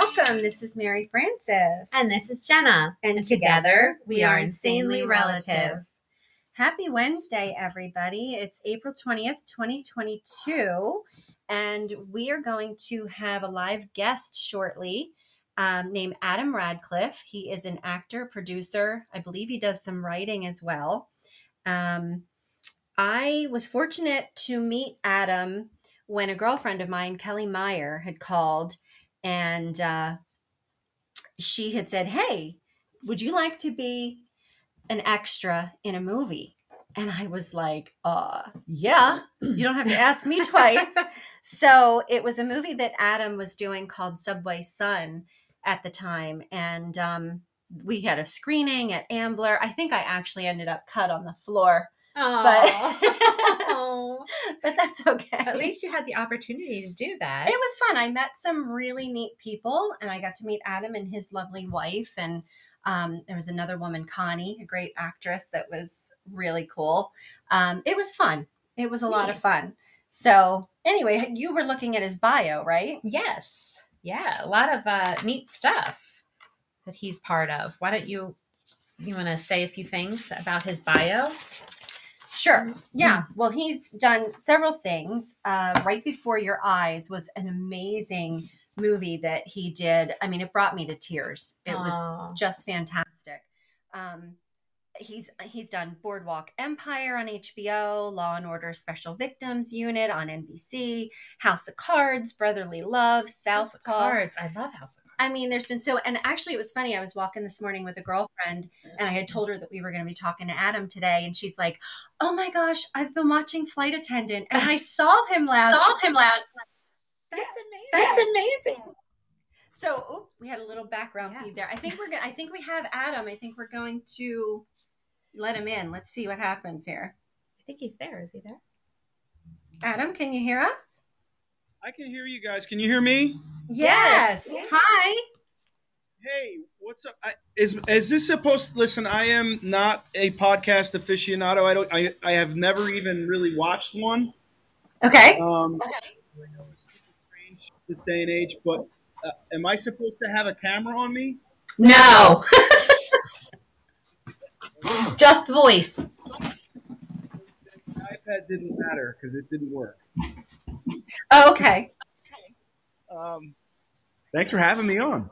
And welcome. This is Mary Frances. And this is Jenna. And, together we are insanely relative. Happy Wednesday, everybody. It's April 20th, 2022. And we are going to have a live guest shortly um, named Adam Radcliffe. He is an actor, producer. I believe he does some writing as well. Um, I was fortunate to meet Adam when a girlfriend of mine, Kelly Meyer, had called and uh, she had said, Hey, would you like to be an extra in a movie? And I was like, uh, yeah, you don't have to ask me twice. so it was a movie that Adam was doing called Subway Sun at the time. And um, we had a screening at Ambler. I think I actually ended up cut on the floor but but that's okay. At least you had the opportunity to do that. It was fun. I met some really neat people, and I got to meet Adam and his lovely wife. And um, there was another woman, Connie, a great actress that was really cool. Um, it was fun. It was a lot of fun. So anyway, you were looking at his bio, right? Yes. Yeah, a lot of uh, neat stuff that he's part of. Why don't you you want to say a few things about his bio? Sure. Mm-hmm. Yeah. Well, he's done several things. Uh, right Before Your Eyes was an amazing movie that he did. I mean, it brought me to tears. It Aww. was just fantastic. Um, he's he's done Boardwalk Empire on HBO, Law and Order Special Victims Unit on NBC, House of Cards, Brotherly Love, South Cards. I love House of Cards. I mean, there's been so, and actually, it was funny. I was walking this morning with a girlfriend, and I had told her that we were going to be talking to Adam today, and she's like, "Oh my gosh, I've been watching Flight Attendant, and I saw him last. saw him last. That's amazing. That's amazing. So oh, we had a little background yeah. feed there. I think we're gonna. I think we have Adam. I think we're going to let him in. Let's see what happens here. I think he's there. Is he there? Adam, can you hear us? I can hear you guys. Can you hear me? Yes. yes. Hi. Hey, what's up? I, is is this supposed? To, listen, I am not a podcast aficionado. I don't. I I have never even really watched one. Okay. Um, okay. This day and age, but uh, am I supposed to have a camera on me? No. Just voice. The iPad didn't matter because it didn't work. Oh, okay. Um, thanks for having me on.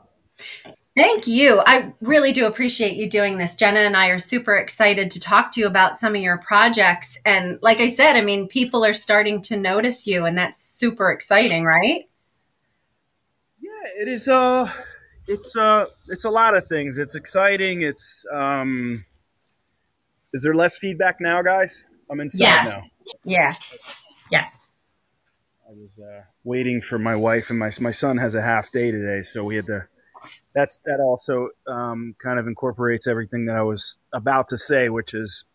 Thank you. I really do appreciate you doing this. Jenna and I are super excited to talk to you about some of your projects. And like I said, I mean, people are starting to notice you, and that's super exciting, right? Yeah, it is. Uh, it's uh, it's a lot of things. It's exciting. It's um, is there less feedback now, guys? I'm inside yes. now. Yeah. Yes. I was uh, waiting for my wife and my my son has a half day today, so we had to. That's that also um, kind of incorporates everything that I was about to say, which is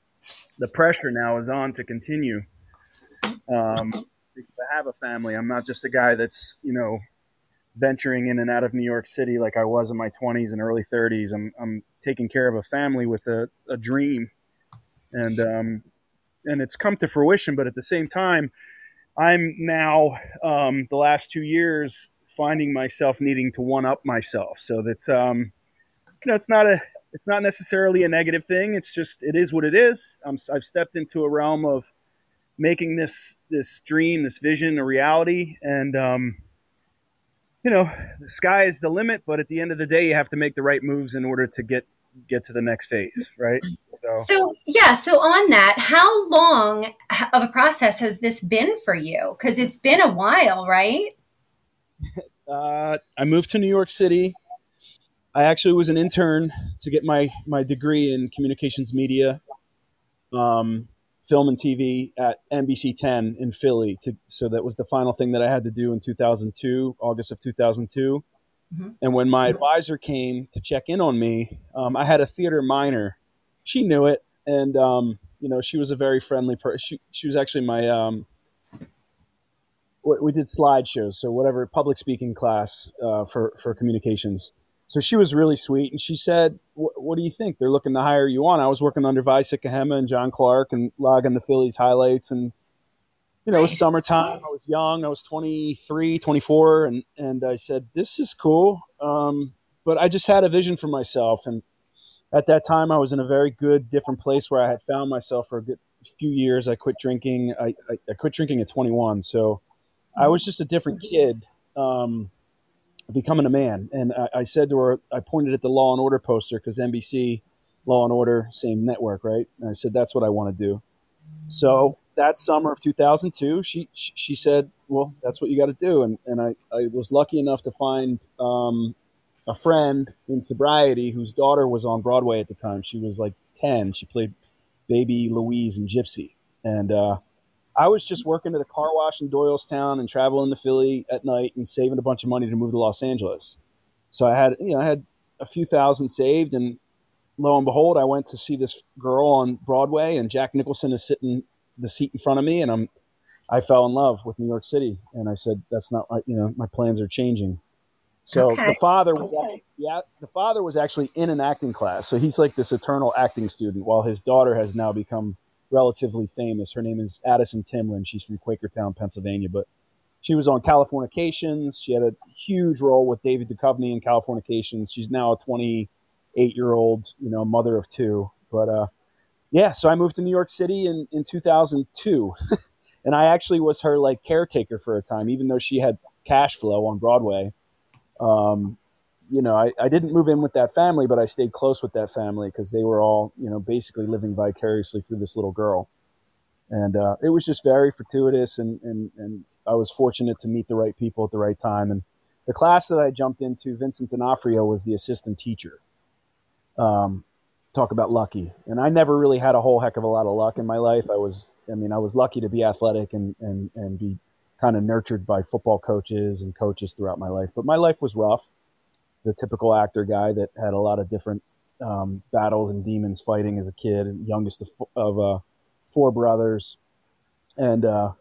the pressure now is on to continue. Um, I have a family. I'm not just a guy that's you know venturing in and out of New York City like I was in my 20s and early 30s. I'm I'm taking care of a family with a, a dream, and um, and it's come to fruition. But at the same time I'm now um, the last two years finding myself needing to one up myself. So that's um, you know, it's not a it's not necessarily a negative thing. It's just it is what it is. I'm, I've stepped into a realm of making this this dream, this vision, a reality, and um, you know, the sky is the limit. But at the end of the day, you have to make the right moves in order to get get to the next phase, right? So, so yeah. So on that, how long of a process has this been for you? Because it's been a while, right? Uh, I moved to New York City. I actually was an intern to get my my degree in communications media, um, film and TV at NBC 10 in Philly. To, so that was the final thing that I had to do in 2002, August of 2002. Mm-hmm. And when my advisor came to check in on me, um, I had a theater minor. She knew it, and um, you know she was a very friendly person. She, she was actually my um, we did slideshows, so whatever public speaking class uh, for for communications. So she was really sweet, and she said, "What do you think? They're looking to hire you on." I was working under Vai Sikahema and John Clark and logging the Phillies highlights, and you know, it was summertime. I was young. I was 23, 24, and and I said, "This is cool." Um, but I just had a vision for myself, and at that time, I was in a very good, different place where I had found myself for a good few years. I quit drinking. I I, I quit drinking at 21, so I was just a different kid, um, becoming a man. And I, I said to her, I pointed at the Law and Order poster because NBC, Law and Order, same network, right? And I said, "That's what I want to do." So that summer of 2002, she she said, "Well, that's what you got to do." And and I I was lucky enough to find um, a friend in sobriety whose daughter was on Broadway at the time. She was like 10. She played Baby Louise and Gypsy, and uh, I was just working at a car wash in Doylestown and traveling to Philly at night and saving a bunch of money to move to Los Angeles. So I had you know I had a few thousand saved and lo and behold, I went to see this girl on Broadway, and Jack Nicholson is sitting the seat in front of me, and I'm I fell in love with New York City, and I said, "That's not my, you know my plans are changing." So Okay. the father was actually, yeah the father was actually in an acting class, so he's like this eternal acting student, while his daughter has now become relatively famous. Her name is Addison Timlin. She's from Quakertown, Pennsylvania, but she was on Californications. She had a huge role with David Duchovny in Californications. She's now a 28 year old, you know, mother of two. But uh, yeah, so I moved to New York City in, in 2002. and I actually was her like caretaker for a time, even though she had cash flow on Broadway. Um, you know, I, I didn't move in with that family, but I stayed close with that family because they were all, you know, basically living vicariously through this little girl. And uh, it was just very fortuitous, and, and, and I was fortunate to meet the right people at the right time. And the class that I jumped into, Vincent D'Onofrio was the assistant teacher. Um, talk about lucky. And I never really had a whole heck of a lot of luck in my life. I was, I mean, I was lucky to be athletic and, and, and be kind of nurtured by football coaches and coaches throughout my life. But my life was rough. The typical actor guy that had a lot of different um, battles and demons fighting as a kid, youngest of, of uh, four brothers. And uh,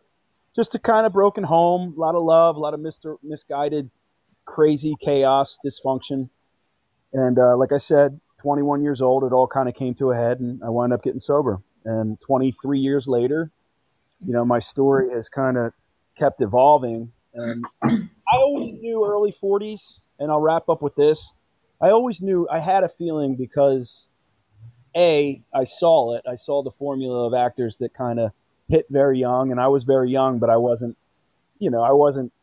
just a kind of broken home, a lot of love, a lot of mister misguided, crazy chaos, dysfunction. And uh, like I said, 21 years old, it all kind of came to a head, and I wound up getting sober. And 23 years later, you know, my story has kind of kept evolving. And I always knew early 40s, and I'll wrap up with this. I always knew I had a feeling because a I saw it. I saw the formula of actors that kind of hit very young, and I was very young, but I wasn't, you know, I wasn't,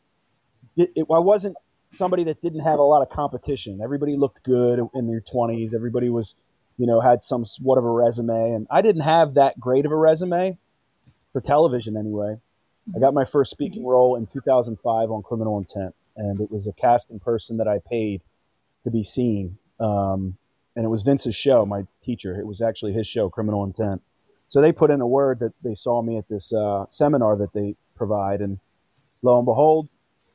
it, it, I wasn't somebody that didn't have a lot of competition. Everybody looked good in their 20s. Everybody was, you know, had some what of a resume, and I didn't have that great of a resume for television anyway. I got my first speaking role in 2005 on Criminal Intent, and it was a casting person that I paid to be seen. Um, and it was Vince's show, my teacher. It was actually his show, Criminal Intent. So they put in a word that they saw me at this uh, seminar that they provide, and lo and behold,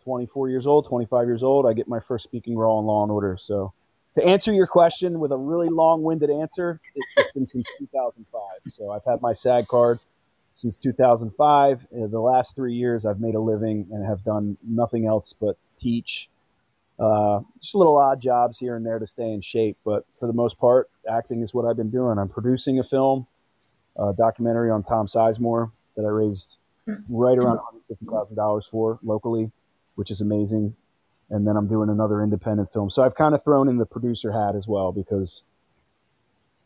24 years old, 25 years old, I get my first speaking role in Law and Order. So to answer your question with a really long-winded answer, it, it's been since 2005. So I've had my SAG card since 2005. Uh, The last three years, I've made a living and have done nothing else but teach. Uh, just little odd jobs here and there to stay in shape, but for the most part, acting is what I've been doing. I'm producing a film, a documentary on Tom Sizemore that I raised right around $150,000 for locally, which is amazing. And then I'm doing another independent film. So I've kind of thrown in the producer hat as well because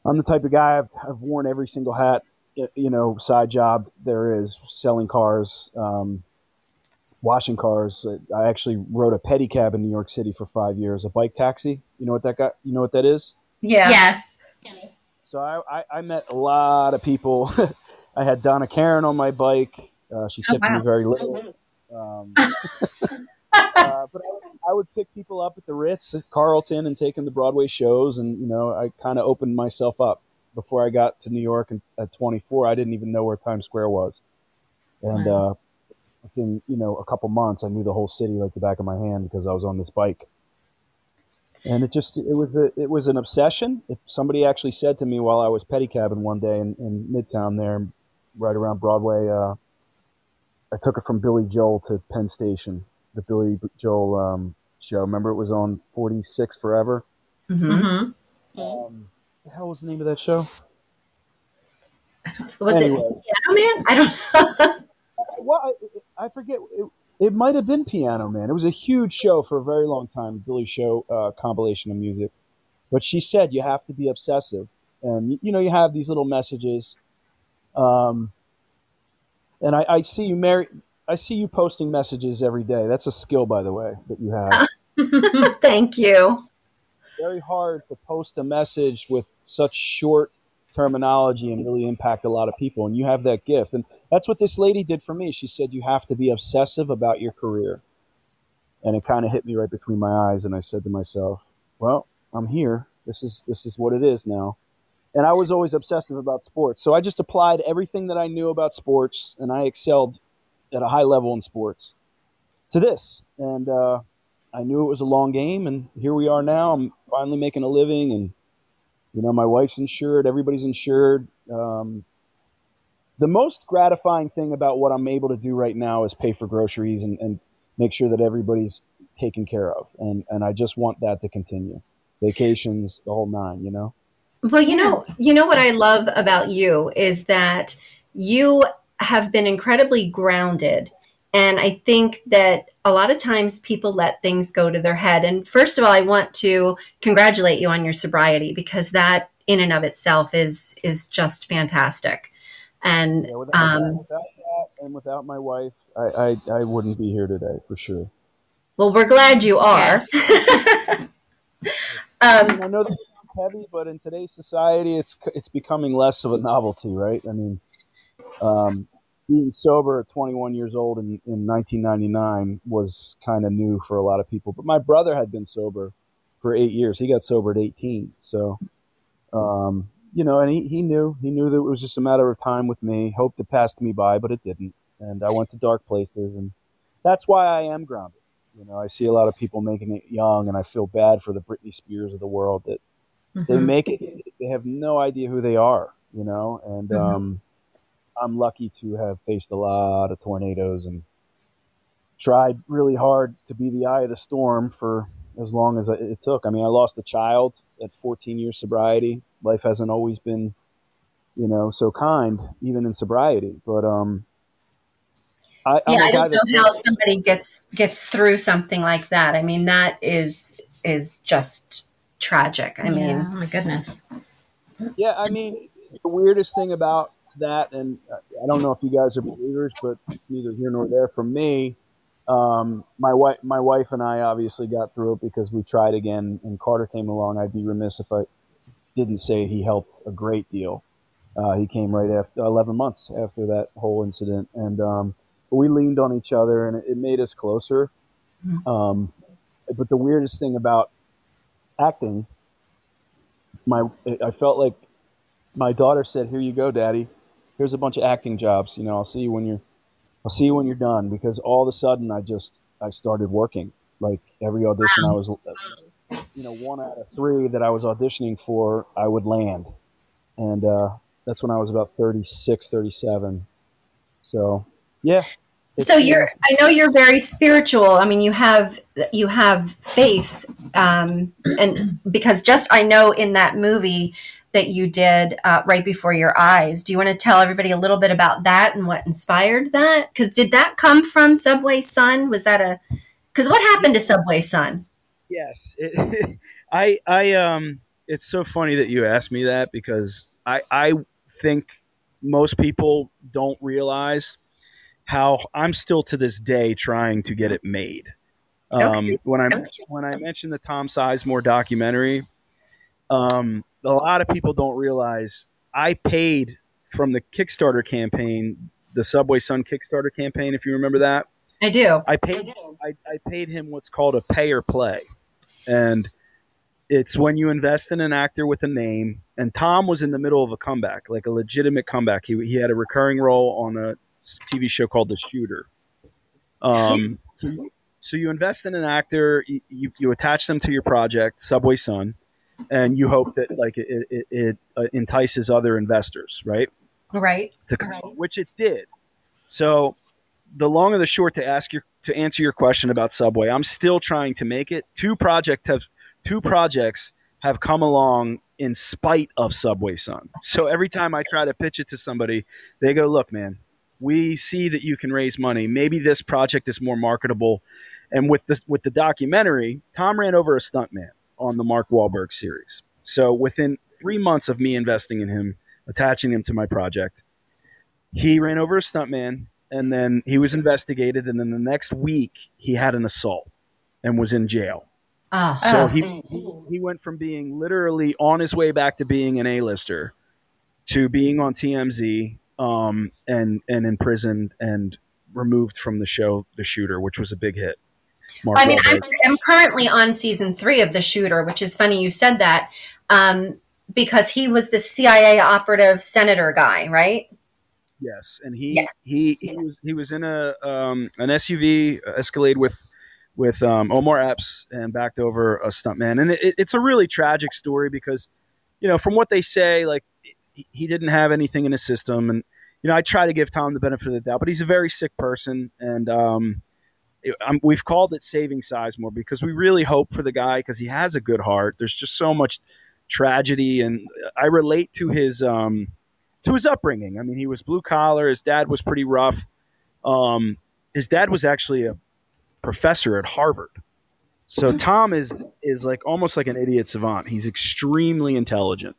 I'm the type of guy I've, I've worn every single hat you know side job there is selling cars um, washing cars i actually rode a pedicab in new york city for five years a bike taxi you know what that got you know what that is Yeah. Yes. so i, I, I met a lot of people i had donna karan on my bike uh, she Oh, tipped wow. me very little um, uh, but I would, I would pick people up at the ritz at carlton and take them to broadway shows and you know i kind of opened myself up before I got to New York and at 24, I didn't even know where Times Square was. And Wow. uh, within you know a couple months, I knew the whole city like the back of my hand because I was on this bike. And it just it was a it was an obsession. If somebody actually said to me while I was pedicabbing one day in, in Midtown there, right around Broadway, uh, I took it from Billy Joel to Penn Station, the Billy Joel um, show. Remember it was on 46 Forever. hmm Mm-hmm. Um, the hell was the name of that show? Was Anyway. it Piano Man? I don't know. well, I, I forget. It, it might have been Piano Man. It was a huge show for a very long time. Billy Show uh, compilation of music, but she said you have to be obsessive, and you know you have these little messages. Um, and I, I see you, Mary. I see you posting messages every day. That's a skill, by the way, that you have. Thank you. Very hard to post a message with such short terminology and really impact a lot of people. And you have that gift. And that's what this lady did for me. She said, You have to be obsessive about your career. And it kind of hit me right between my eyes. And I said to myself, Well, I'm here. This is this is what it is now. And I was always obsessive about sports. So I just applied everything that I knew about sports and I excelled at a high level in sports to this. And uh, I knew it was a long game. And here we are now. I'm finally making a living and you know, my wife's insured, everybody's insured. Um, the most gratifying thing about what I'm able to do right now is pay for groceries and, and make sure that everybody's taken care of. And, and I just want that to continue. Vacations, the whole nine, you know? Well, you know, you know what I love about you is that you have been incredibly grounded and I think that a lot of times people let things go to their head. And first of all, I want to congratulate you on your sobriety because that in and of itself is is just fantastic. And yeah, without, um, without that and without my wife, I, I, I wouldn't be here today for sure. Well, we're glad you are. Yes. um, I know that sounds heavy, but in today's society, it's it's becoming less of a novelty, right? I mean, um, being sober at 21 years old in, in 1999 was kind of new for a lot of people. But my brother had been sober for eight years. He got sober at 18. So, um, you know, and he, he knew, he knew that it was just a matter of time with me. Hoped it passed me by, but it didn't. And I went to dark places. And that's why I am grounded. You know, I see a lot of people making it young, and I feel bad for the Britney Spears of the world that mm-hmm. they make it, they have no idea who they are, you know, and, mm-hmm. um, I'm lucky to have faced a lot of tornadoes and tried really hard to be the eye of the storm for as long as it took. I mean, I lost a child at 14 years sobriety. Life hasn't always been, you know, so kind, even in sobriety. But um, I, yeah, I don't know how somebody gets gets through something like that. I mean, that is is just tragic. I yeah, mean, oh my goodness. Yeah, I mean, the weirdest thing about that, and I don't know if you guys are believers, but it's neither here nor there. For me, um, my wife, my wife and I obviously got through it because we tried again, and Carter came along. I'd be remiss if I didn't say he helped a great deal. Uh, he came right after 11 months after that whole incident, and um, we leaned on each other, and it, it made us closer. Mm-hmm. Um, but the weirdest thing about acting, my I felt like my daughter said, "Here you go, Daddy." here's a bunch of acting jobs. You know, I'll see you when you're, I'll see you when you're done. Because all of a sudden, I just I started working. Like every audition I was, you know, one out of three that I was auditioning for, I would land, and uh, that's when I was about 36, 37. So, yeah. So you're, I know you're very spiritual. I mean, you have you have faith, um, and because just I know in that movie that you did uh, right before your eyes. Do you want to tell everybody a little bit about that and what inspired that? Because did that come from Subway Sun? Was that a? Because what happened to Subway Sun? Yes, it, I I um. It's so funny that you asked me that because I I think most people don't realize how I'm still to this day trying to get it made. Um, okay. When I okay. when I mentioned the Tom Sizemore documentary, um, a lot of people don't realize I paid from the Kickstarter campaign, the Subway Sun Kickstarter campaign, if you remember that. I do. I paid I, I paid him what's called a pay or play. And it's when you invest in an actor with a name. And Tom was in the middle of a comeback, like a legitimate comeback. He, he had a recurring role on a TV show called The Shooter. Um, so, so you invest in an actor, you, you, you attach them to your project, Subway Sun and you hope that like it, it, it uh, entices other investors, right? Right. To come, right. which it did. So the long and the short to ask your to answer your question about Subway, I'm still trying to make it. Two projects have two projects have come along in spite of Subway Sun. So every time I try to pitch it to somebody, they go, "Look, man, we see that you can raise money. Maybe this project is more marketable. And with this, with the documentary, Tom ran over a stuntman on the Mark Wahlberg series. So within three months of me investing in him, attaching him to my project, he ran over a stuntman, and then he was investigated. And then the next week, he had an assault and was in jail. Oh. So Oh. he he went from being literally on his way back to being an A-lister to being on TMZ um, and and imprisoned and removed from the show The Shooter, which was a big hit. Mark I mean, I'm, I'm currently on season three of The Shooter, which is funny you said that um, because he was the CIA operative senator guy, right? Yes, and he Yeah. he he was he was in a um, an SUV Escalade with with um, Omar Epps and backed over a stuntman, and it, it's a really tragic story because you know from what they say, like he, didn't have anything in his system, and you know I try to give Tom the benefit of the doubt, but he's a very sick person, and um, it- um, we've called it saving Sizemore because we really hope for the guy because he has a good heart. There's just so much tragedy, and I relate to his. Um, to his upbringing. I mean, he was blue collar. His dad was pretty rough. Um, his dad was actually a professor at Harvard. So Tom is is like almost like an idiot savant. He's extremely intelligent.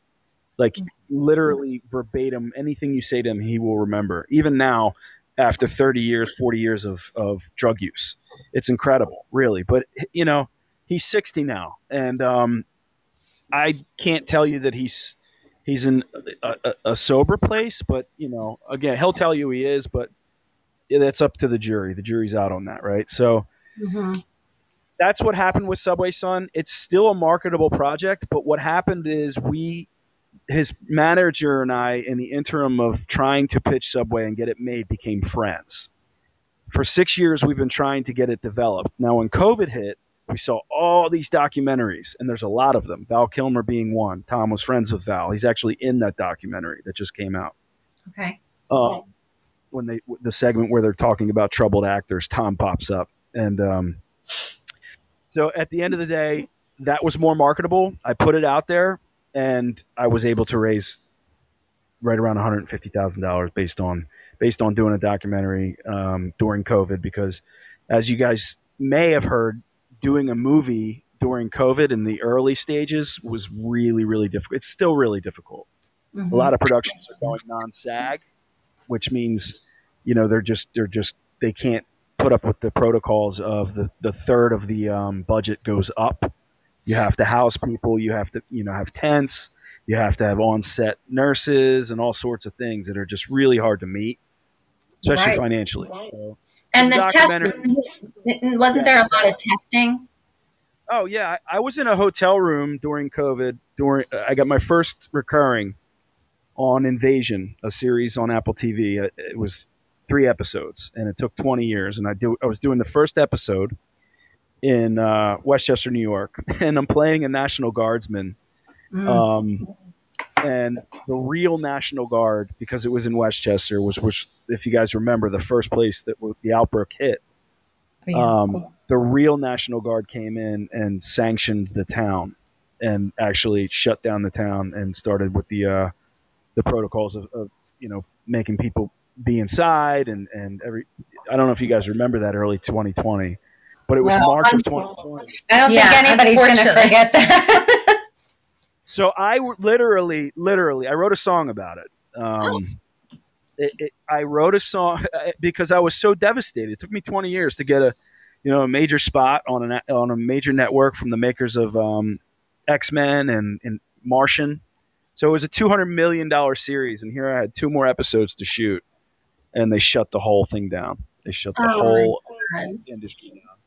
Like literally verbatim, anything you say to him, he will remember. Even now, after 30 years, 40 years of, of drug use. It's incredible, really. But you know, he's 60 now, and um, I can't tell you that he's he's in a, a, a sober place, but you know, again, he'll tell you he is, but that's up to the jury. The jury's out on that, right? So that's what happened with Subway Sun. It's still a marketable project, but what happened is we, his manager and I, in the interim of trying to pitch Subway and get it made, became friends. For six years, we've been trying to get it developed. Now, when COVID hit, we saw all these documentaries, and there's a lot of them. Val Kilmer being one. Tom was friends with Val. He's actually in that documentary that just came out. Okay. Um, when they the segment where they're talking about troubled actors, Tom pops up, and um, so at the end of the day, that was more marketable. I put it out there, and I was able to raise right around one hundred fifty thousand dollars based on based on doing a documentary um, during COVID. Because, as you guys may have heard, doing a movie during COVID in the early stages was really really difficult. It's still really difficult Mhm. a lot of productions are going non-sag which means you know they're just they're just they can't put up with the protocols of the the third of the um, budget goes up you have to house people you have to you know have tents you have to have on-set nurses and all sorts of things that are just really hard to meet especially Right. financially so, And the documentary- testing, wasn't there a lot of testing? Oh yeah, I, I was in a hotel room during COVID. During I got my first recurring on Invasion, a series on Apple TV. It, it was three episodes, and it took 20 years. And I do I was doing the first episode in uh, Westchester, New York, and I'm playing a National Guardsman. Mm. Um, and the real National Guard, because it was in Westchester, was which, if you guys remember, the first place that the outbreak hit Oh, yeah. um, the real National Guard came in and sanctioned the town and actually shut down the town and started with the uh, the protocols of, of you know making people be inside and and every I don't know if you guys remember that early 2020 but it was Well, March of I'm- 2020 I don't Yeah, think anybody's going to forget that. so I w- literally literally I wrote a song about it um, it, it, I wrote a song because I was so devastated. It took me 20 years to get a, you know, a major spot on an on a major network from the makers of um, X Men and, and Martian. So it was a 200 million dollar series, and here I had two more episodes to shoot, and they shut the whole thing down. They shut the Oh, whole industry down.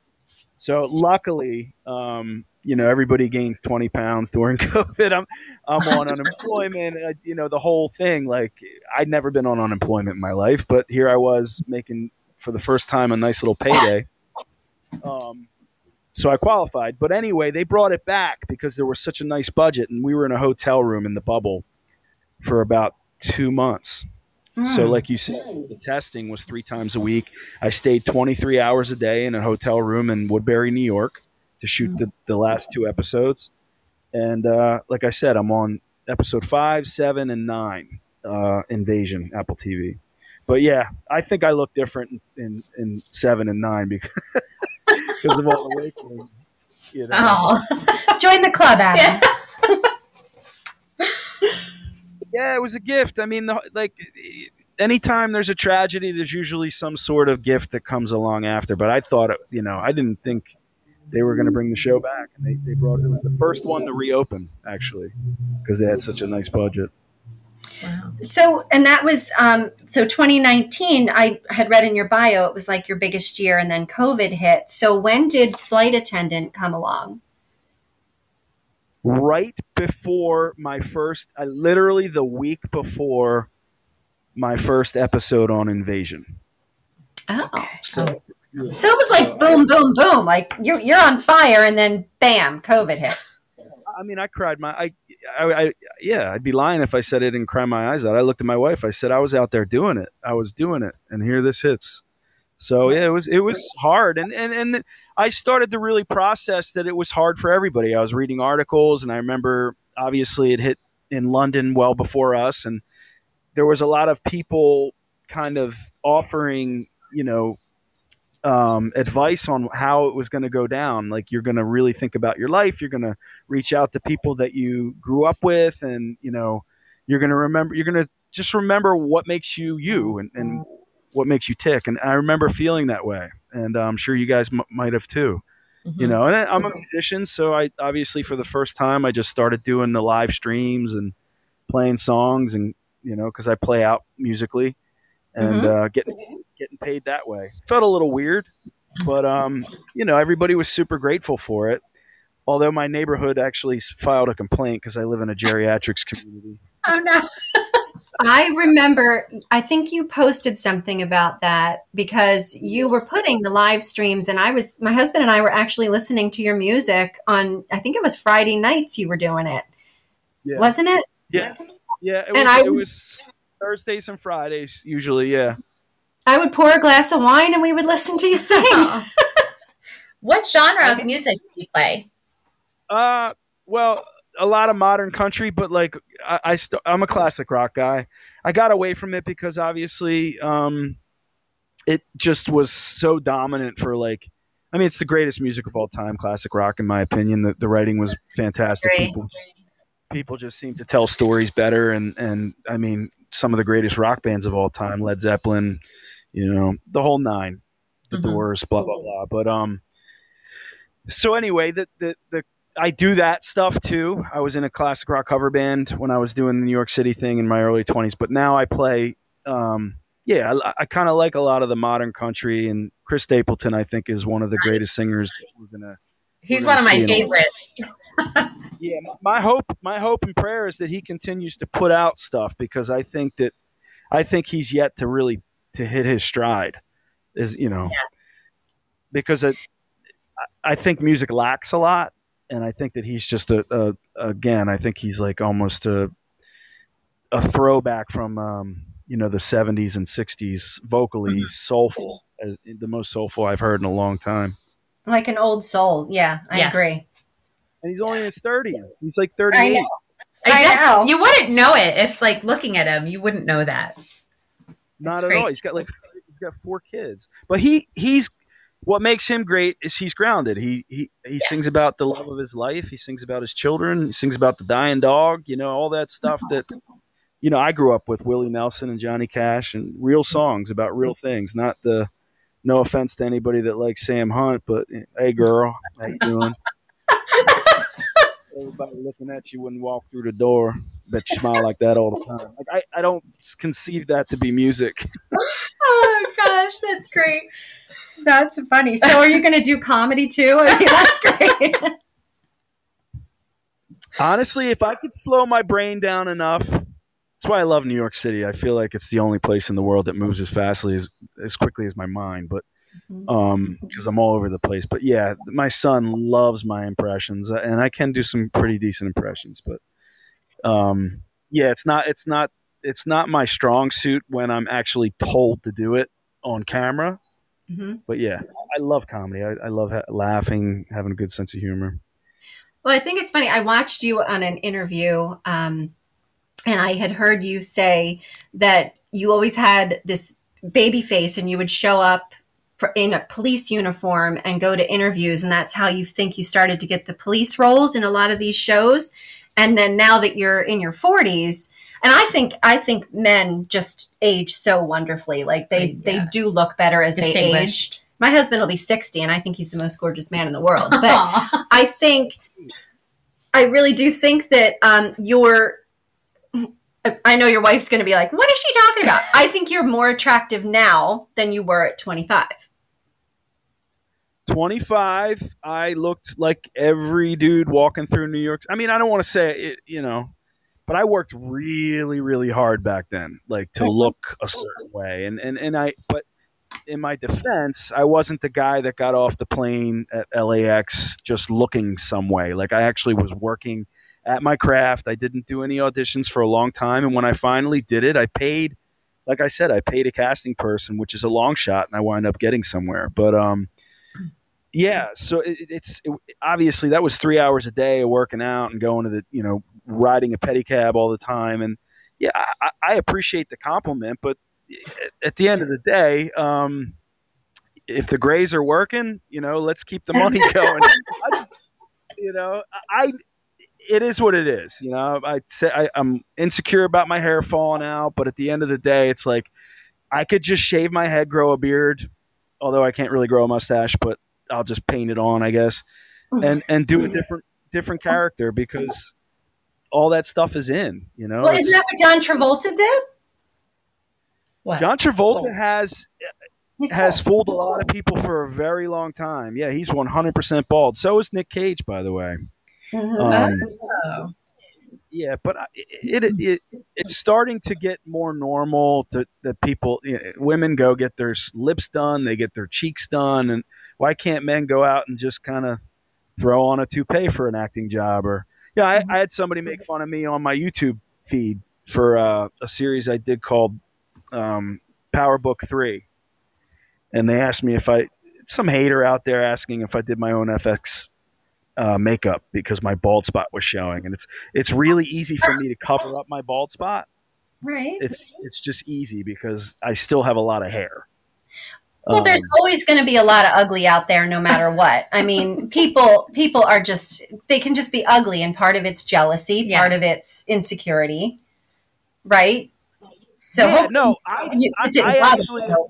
So luckily, um, you know, everybody gains 20 pounds during COVID. I'm, I'm on unemployment, uh, you know, the whole thing. Like I'd never been on unemployment in my life, but here I was making for the first time a nice little payday. Um, so I qualified. But anyway, they brought it back because there was such a nice budget, and we were in a hotel room in the bubble for about two months. So, Mm. like you said, the testing was three times a week. I stayed 23 hours a day in a hotel room in Woodbury, New York, to shoot the, the last two episodes. And uh, like I said, I'm on episode five, seven, and nine, uh, Invasion, Apple TV. but yeah, I think I look different in in, in seven and nine because because of all the weight gain. You know. Oh, Join the club, Adam. Yeah, it was a gift. I mean, the, like anytime there's a tragedy, there's usually some sort of gift that comes along after. But I thought, it, you know, I didn't think they were going to bring the show back, and they, they brought it was the first one to reopen actually because they had such a nice budget. Wow. So, and that was um, so 2019. I had read in your bio it was like your biggest year, and then COVID hit. So, when did Flight Attendant come along? Right before my first, I literally the week before my first episode on Invasion. Oh, So, so it was like boom, boom, boom. Like you're you're on fire, and then bam, COVID hits. I mean, I cried my, I, I, I, yeah, I'd be lying if I said I didn't cry my eyes out. I looked at my wife. I said I was out there doing it. I was doing it, and here this hits. So yeah, it was it was hard, and and and I started to really process that it was hard for everybody. I was reading articles, and I remember obviously it hit in London well before us, and there was a lot of people kind of offering, you know, um, advice on how it was going to go down. Like you're going to really think about your life. You're going to reach out to people that you grew up with, and you know, you're going to remember. You're going to just remember what makes you you, and, and what makes you tick. And I remember feeling that way, and I'm sure you guys m- might have too. You Mhm. know, and I'm a musician, so I obviously for the first time I just started doing the live streams and playing songs, and you know, because I play out musically and uh, getting getting paid that way. Felt a little weird, but um, you know, everybody was super grateful for it. Although my neighborhood actually filed a complaint because I live in a geriatrics community. Oh no. I remember, I think you posted something about that because you were putting the live streams, and I was, my husband and I were actually listening to your music on, I think it was Friday nights you were doing it, Yeah, wasn't it? yeah, yeah. It was, And I- it was Thursdays and Fridays usually. Yeah. I would pour a glass of wine and we would listen to you sing. Oh. what genre of music do you play? Uh, well, a lot of modern country, but like I, I st- I'm a classic rock guy. I got away from it because obviously, um, it just was so dominant for like. I mean, it's the greatest music of all time, classic rock, in my opinion. The, the writing was fantastic. People, people just seem to tell stories better, and and I mean, some of the greatest rock bands of all time, Led Zeppelin, you know, the whole nine, the Mhm. Doors, blah blah blah. But um, so anyway, the the the I do that stuff too. I was in a classic rock cover band when I was doing the New York City thing in my early 20s, but now I play um yeah, I, I kind of like a lot of the modern country and Chris Stapleton I think is one of the greatest singers that we're going to He's one of my favorites. Yeah, my- my hope my hope and prayer is that he continues to put out stuff because I think that I think he's yet to really to hit his stride. Is, you know. Because it, I- I think music lacks a lot and I think that he's just a, a again, I think he's like almost a a throwback from um, you know the 70s and 60s vocally Mhm. soulful as, the most soulful I've heard in a long time. Like an old soul. Yeah, I Yes. agree. And he's only in his 30s. He's like 38. know. I I know. You wouldn't know it if, like, looking at him, you wouldn't know that. Not It's at great. all. He's got like he's got four kids. But he he's what makes him great is he's grounded. He he he Yes. sings about the love of his life. He sings about his children. He sings about the dying dog. You know all that stuff that you know I grew up with Willie Nelson and Johnny Cash and real songs about real things. Not the no offense to anybody that likes Sam Hunt, but hey girl, how you doing? Everybody looking at you when you walk through the door. Bet you smile like that all the time. Like I, I don't conceive that to be music. Oh gosh, that's great. That's funny. So, are you going to do comedy too? I mean, that's great. Honestly, if I could slow my brain down enough, that's why I love New York City. I feel like it's the only place in the world that moves as fastly as as quickly as my mind. But um, because I'm all over the place. But yeah, my son loves my impressions, uh, and I can do some pretty decent impressions. But um, yeah, it's not it's not it's not my strong suit when I'm actually told to do it on camera. Mhm. But yeah, I love comedy. I, I love ha- laughing, having a good sense of humor. Well, I think it's funny. I watched you on an interview, um, and I had heard you say that you always had this baby face and you would show up for, in a police uniform and go to interviews. And that's how you think you started to get the police roles in a lot of these shows. And then now that you're in your 40s and i think i think men just age so wonderfully. Like they Yeah. they do look better as they age. My husband will be 60 and i think he's the most gorgeous man in the world. But I think, I really do think that um, you're. I know your wife's going to be like, "What is she talking about?" I think you're more attractive now than you were at 25. 25 i looked like every dude walking through new york i mean i don't want to say it you know but i worked really really hard back then like to look a certain way and and, and i but in my defense i wasn't the guy that got off the plane at lax just looking some way like i actually was working at my craft. I didn't do any auditions for a long time and when i finally did it i paid like i said i paid a casting person which is a long shot and i wind up getting somewhere. But um yeah so it, it's it, obviously that was three hours a day of working out and going to the you know riding a pedicab all the time. And yeah i, I appreciate the compliment but at the end of the day um if the grays are working you know let's keep the money going. I just you know i it is what it is you know i say I, i'm insecure about my hair falling out but at the end of the day it's like i could just shave my head grow a beard although i can't really grow a mustache but I'll just paint it on, I guess, and and do a different different character because all that stuff is in, you know. Well, isn't that what John Travolta did? What? John Travolta oh. has He's has bald. fooled a lot of people for a very long time. Yeah, he's 100% bald. So is Nick Cage, by the way. Mhm. Um, Oh. yeah, but it, it, it it's starting to get more normal to that people you know, women go get their lips done, they get their cheeks done, and why can't men go out and just kind of throw on a toupee for an acting job? Or yeah, I, I had somebody make fun of me on my YouTube feed for uh, a series I did called um, Power Book Three, and they asked me if I some hater out there asking if I did my own FX uh, makeup because my bald spot was showing, and it's it's really easy for me to cover up my bald spot. right. It's it's just easy because I still have a lot of hair. Well, Um, there's always going to be a lot of ugly out there, no matter what. I mean, people people are just they can just be ugly, and part of it's jealousy, Yeah. part of it's insecurity, right? So yeah, no, I, you, I, it didn't I actually you.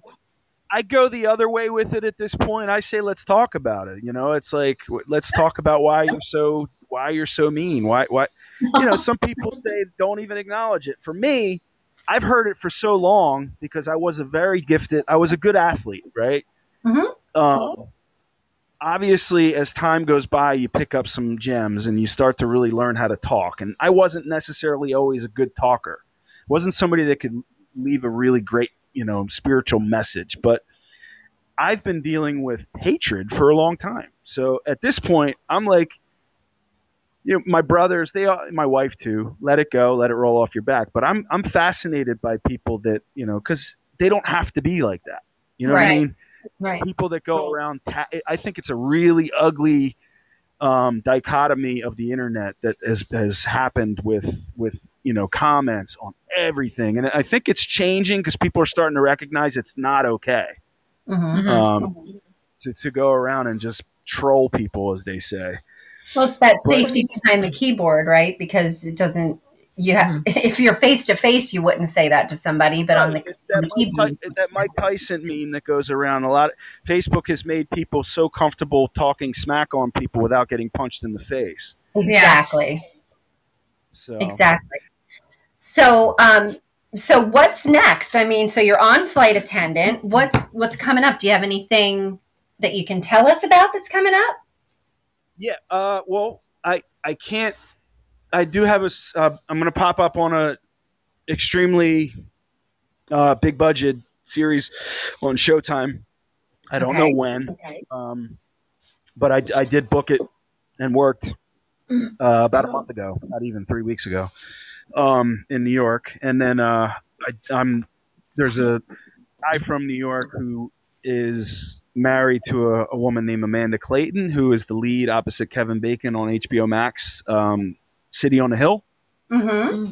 I go the other way with it at this point. I say let's talk about it. You know, it's like let's talk about why you're so why you're so mean. Why why you know, some people say don't even acknowledge it. For me, I've heard it for so long because I was a very gifted. I was a good athlete, right? Mhm. Um, obviously, as time goes by, you pick up some gems and you start to really learn how to talk. And I wasn't necessarily always a good talker. wasn't somebody that could leave a really great, you know, spiritual message. But I've been dealing with hatred for a long time. So at this point, I'm like, you know, my brothers, they, all, my wife too. Let it go, let it roll off your back. But I'm, I'm fascinated by people that, you know, because they don't have to be like that. You know what I mean? Right. people that go around. Ta- I think it's a really ugly um, dichotomy of the internet that has has happened with with you know comments on everything, and I think it's changing because people are starting to recognize it's not okay hmm Mhm. um, to to go around and just troll people, as they say. Well, it's that safety behind the keyboard, right? Because it doesn't. You have if you're face to face, you wouldn't say that to somebody, but on the, on that the Mike, keyboard, Ty- that Mike Tyson meme that goes around a lot. Facebook has made people so comfortable talking smack on people without getting punched in the face. exactly. So Exactly. So, um, so what's next? I mean, so you're on flight attendant. What's what's coming up? Do you have anything that you can tell us about that's coming up? Yeah. Uh, well, I I can't. I do have a. s- Uh, I'm going to pop up on a extremely uh, big budget series on Showtime. I don't Okay. know when, Okay. um, but I I did book it and worked uh, about a month ago, not even three weeks ago, um, in New York. And then uh, I, I'm there's a guy from New York who is married to a, a woman named Amanda Clayton, who is the lead opposite Kevin Bacon on HBO Max, um, City on the Hill. Mm-hmm.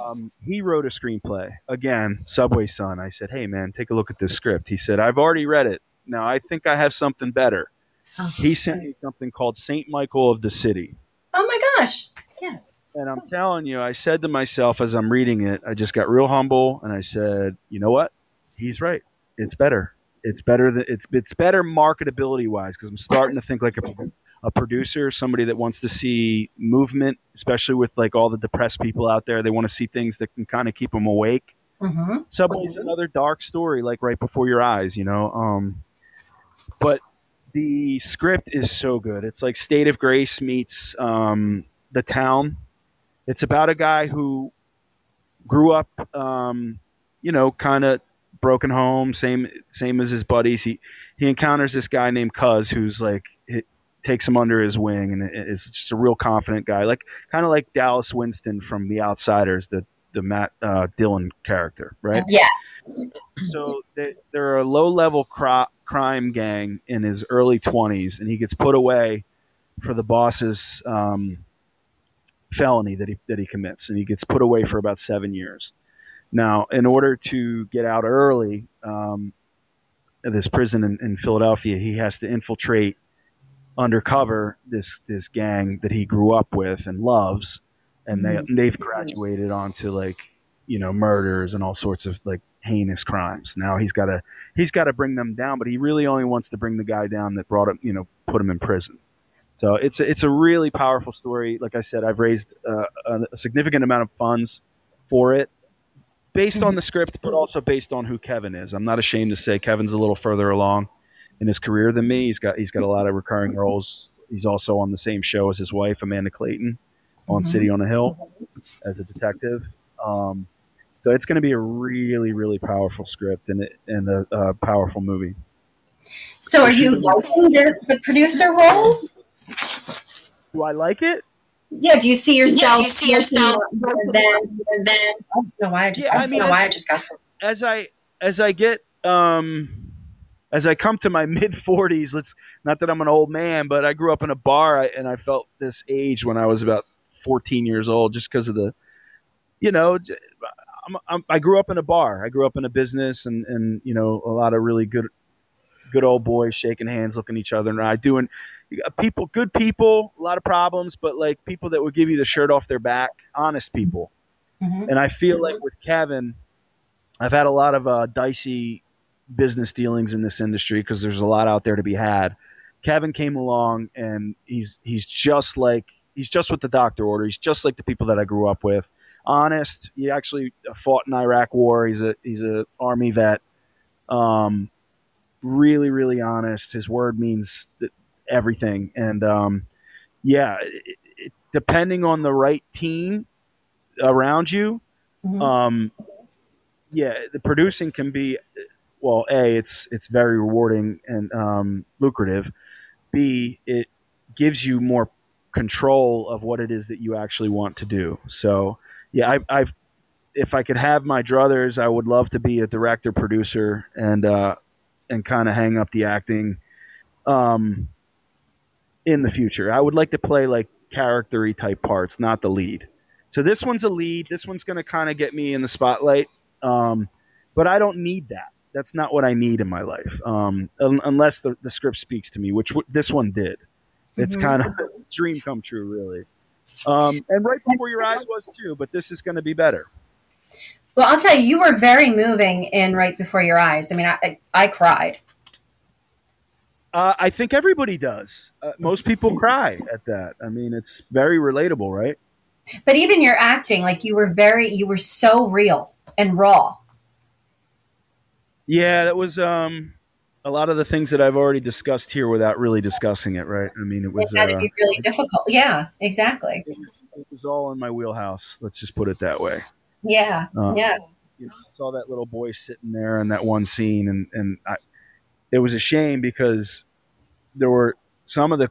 Um, he wrote a screenplay again, Subway Son. I said, "Hey man, take a look at this script." He said, "I've already read it. Now I think I have something better." Oh. He sent me something called Saint Michael of the City. Oh my gosh. And I'm telling you, I said to myself as I'm reading it, I just got real humble and I said, you know what? He's right. It's better. It's better than it's it's better marketability wise because I'm starting to think like a, a producer, somebody that wants to see movement, especially with like all the depressed people out there. They want to see things that can kind of keep them awake. Mm-hmm. Subway's another dark story, like right before your eyes, you know. Um, but the script is so good. It's like State of Grace meets um, the town. It's about a guy who grew up, um, you know, kind of broken home, same same as his buddies. He he encounters this guy named Cuz, who's like it takes him under his wing, and is just a real confident guy, like kind of like Dallas Winston from The Outsiders, the the Matt uh, Dillon character, right? Yeah. So they, they're a low level cro- crime gang in his early 20s, and he gets put away for the boss's um, felony that he that he commits, and he gets put away for about seven years. Now, in order to get out early, um, this prison in, in Philadelphia, he has to infiltrate undercover this this gang that he grew up with and loves, and they they've graduated onto like you know murders and all sorts of like heinous crimes. Now he's got to he's got to bring them down, but he really only wants to bring the guy down that brought him, you know, put him in prison. So it's a, it's a really powerful story. Like I said, I've raised uh, a, significant amount of funds for it, based on the script, but also based on who Kevin is. I'm not ashamed to say Kevin's a little further along in his career than me. He's got he's got a lot of recurring roles. He's also on the same show as his wife Amanda Clayton on Mhm. City on a Hill as a detective. Um, so it's going to be a really really powerful script and it, and a, a powerful movie. So are you liking the, the producer role? Do I like it? Yeah, do you see yourself? do you see yourself And then, then, I don't know why I just, Yeah, I I don't mean, know why I just got as I as I get um as I come to my mid 40s, let's not that I'm an old man, but I grew up in a bar and I felt this age when I was about 14 years old just because of the you know j- I'm, I'm, I grew up in a bar. I grew up in a business and and you know a lot of really good good old boys shaking hands, looking at each other and I doing you got people good people, a lot of problems, but like people that would give you the shirt off their back, honest people. Mhm. And I feel like with Kevin, I've had a lot of uh, dicey business dealings in this industry because there's a lot out there to be had. Kevin came along and he's he's just like he's just what the doctor ordered. He's just like the people that I grew up with. Honest. He actually fought in Iraq War. He's a he's a army vet. Um, really really honest. His word means th- everything. And um, yeah, it, it, depending on the right team around you, Mhm. um, yeah, the producing can be well. A, it's it's very rewarding and um, lucrative. B, it gives you more control of what it is that you actually want to do. So yeah, I, I've if I could have my druthers, I would love to be a director producer and uh, and kind of hang up the acting. Um, in the future, I would like to play like charactery type parts, not the lead. So this one's a lead. This one's going to kind of get me in the spotlight. Um, but I don't need that. That's not what I need in my life. Um, un- unless the, the script speaks to me, which w- this one did. It's Mhm. kind of it's dream come true, really. Um, and right before your eyes was too, but this is going to be better. Well, I'll tell you, you were very moving in right before your eyes. I mean, I, I, I cried. Uh, I think everybody does. Uh, most people cry at that. I mean, it's very relatable, right? But even your acting, like you were very, you were so real and raw. Yeah, that was um, a lot of the things that I've already discussed here without really discussing it, right? I mean, it was it had to uh, be really difficult. Yeah, exactly. it was all in my wheelhouse. Let's just put it that way. Yeah, Uh, yeah. you know, I saw that little boy sitting there in that one scene, and and I, it was a shame because there were some of the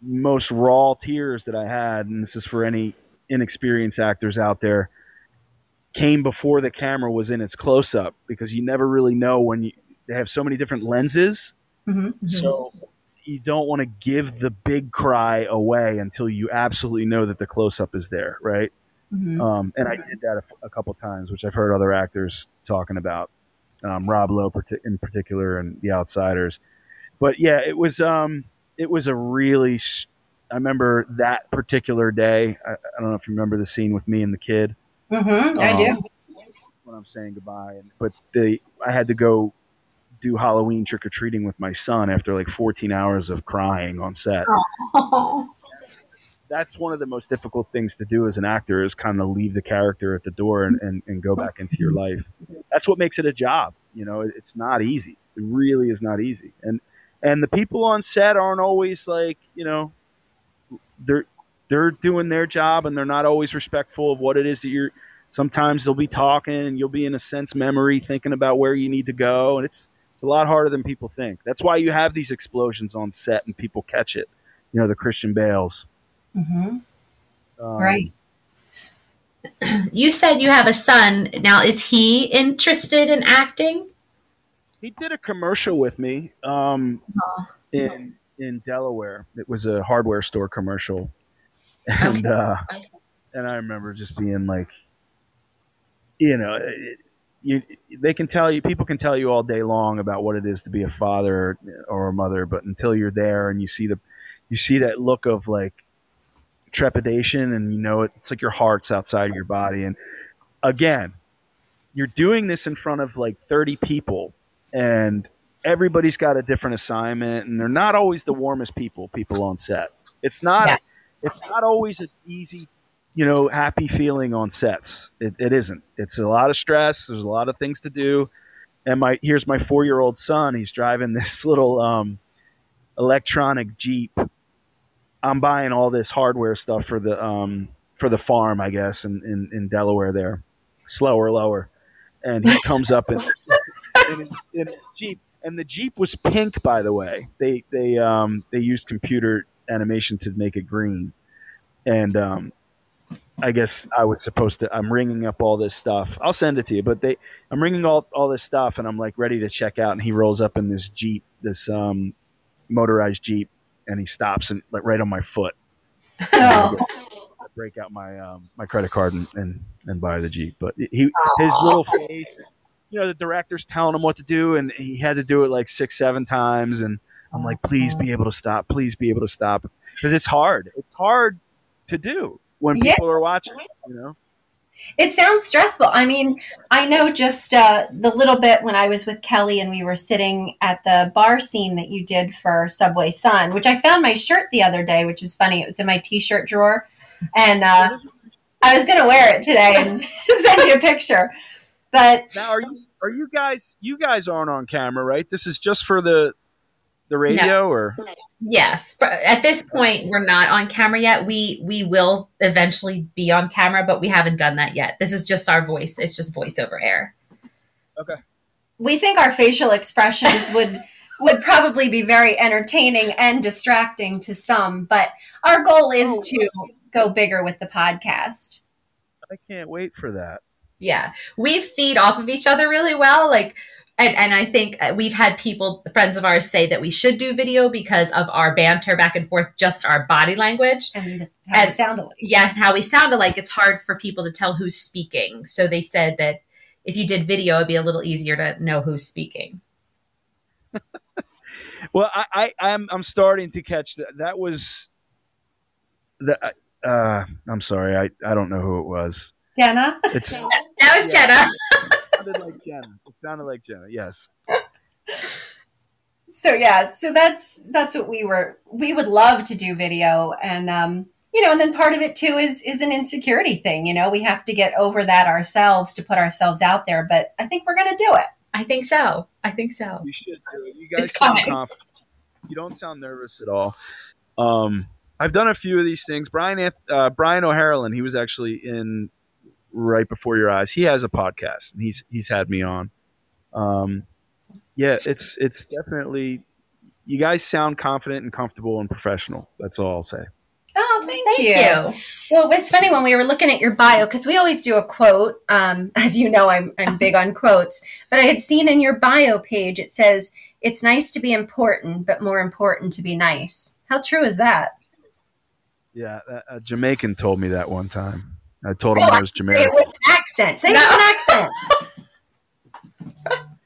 most raw tears that I had, and this is for any inexperienced actors out there, came before the camera was in its close up because you never really know when you they have so many different lenses, Mhm, mhm. so you don't want to give the big cry away until you absolutely know that the close up is there, right? Mhm. Um, and I did that a, a couple times, which I've heard other actors talking about. Um, Rob Lowe in particular, and The Outsiders. But yeah, it was um, it was a really. Sh- I remember that particular day. I, I don't know if you remember the scene with me and the kid Mhm, I do. um, when I'm saying goodbye. And, but the I had to go do Halloween trick or treating with my son after like 14 hours of crying on set. That's one of the most difficult things to do as an actor is kind of leave the character at the door and, and, and go back into your life. That's what makes it a job. You know, it- it's not easy. It really is not easy. And and the people on set aren't always like, you know, they're they're doing their job and they're not always respectful of what it is that you're sometimes they'll be talking and you'll be in a sense memory thinking about where you need to go and it's it's a lot harder than people think that's why you have these explosions on set and people catch it you know the christian bales Mhm. um, Right. You said you have a son. Now, is he interested in acting? he did a commercial with me um, Aw. in in delaware it was a hardware store commercial and uh, and i remember just being like you know it, you they can tell you people can tell you all day long about what it is to be a father or a mother but until you're there and you see the you see that look of like trepidation and you know it, it's like your heart's outside of your body. And again you're doing this in front of like 30 people and everybody's got a different assignment and they're not always the warmest people people on set. It's not Yeah. it's not always an easy you know happy feeling on sets. It, it isn't. It's a lot of stress. There's a lot of things to do. And my here's my four year old son. He's driving this little um, electronic jeep i'm buying all this hardware stuff for the um, for the farm i guess in, in, in delaware there. Slower lower. And he comes up in, in, in jeep. And the jeep was pink by the way. They they um, they used computer animation to make it green. And um, I guess I was supposed to. I'm ringing up all this stuff. I'll send it to you, but they, I'm ringing all all this stuff, and I'm like ready to check out, and he rolls up in this jeep, this um, motorized jeep, and he stops and like right on my foot. Oh. I break out my um, my credit card and, and and buy the jeep, but he his little face. You know, the director's telling him what to do, and he had to do it like six, seven times, and I'm like, please be able to stop, please be able to stop, because it's hard. It's hard to do when Yeah. people are watching. You know. It sounds stressful. I mean, I know just uh, the little bit when I was with Kelly and we were sitting at the bar scene that you did for Subway Sun, which I found my shirt the other day, which is funny. It was in my t-shirt drawer, and uh, I was going to wear it today and send you a picture. But Now, are you are you guys you guys aren't on camera, right? This is just for the the radio, or Yes, but at this point we're not on camera yet. We we will eventually be on camera, but we haven't done that yet. This is just our voice. It's just voice over air. Okay. We think our facial expressions would would probably be very entertaining and distracting to some. But our goal is Oh. to go bigger with the podcast. I can't wait for that. Yeah, we feed off of each other really well. Like, and and I think uh, we've had people, friends of ours, say that we should do video because of our banter back and forth, just our body language. And how And- it sounded like. Yeah, how we sounded like it's hard for people to tell who's speaking. So they said that if you did video, it'd be a little easier to know who's speaking. Well, I, I I'm I'm starting to catch that. That was the. Uh, I'm sorry, I, I don't know who it was. Jenna? It's it That was Yeah. Jenna. Sounded like Jenna. It sounded like Jenna. Yes. so yeah so that's that's what we were we would love to do video and um you know and then part of it too is is an insecurity thing you know we have to get over that ourselves to put ourselves out there but i think we're gonna do it I think so. I think so. You should do it. You guys It's sound coming. confident. You don't sound nervous at all. Um, I've done a few of these things. Brian Anth- uh, Brian O'Harlan, he was actually in right before your eyes. He has a podcast, and he's he's had me on. Um, yeah, it's it's definitely. You guys sound confident and comfortable and professional. That's all I'll say. oh thank, Thank you. you. well it was funny when we were looking at your bio because we always do a quote um, as you know I'm, I'm big on quotes but i had seen in your bio page it says it's nice to be important but more important to be nice how true is that Yeah, a, a Jamaican told me that one time. I told him I was Say it Jamaican. with an accent. Say it No. with an accent.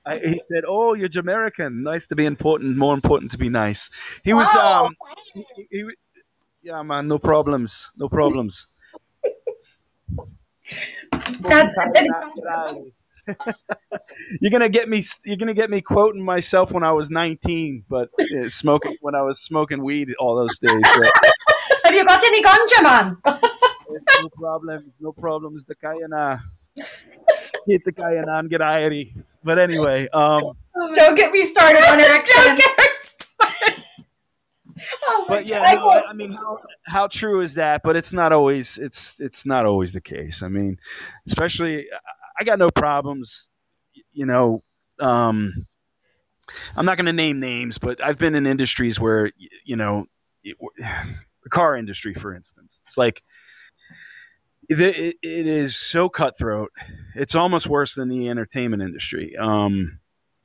I, he said, "Oh, you're Jamaican. Nice to be important. More important to be nice." He was, Wow. um, he, he, he- yeah, man, no problems, no problems. That's you're gonna get me. You're gonna get me quoting myself when I was 19, but uh, smoking when I was smoking weed all those days. So Have you got any ganja, man? No problem. No problems. The kaya na. Hit the kaya na and get irie. But anyway, um, Don't get me started on Don't accents. get her started. Oh but yeah, God. no, I- I mean, how, how true is that? But it's not always. It's it's not always the case. I mean, especially, I- I got no problems. You know, um, I'm not going to name names, but I've been in industries where you know, it, the car industry, for instance, it's like. It, it, is so cutthroat. It's almost worse than the entertainment industry. Um,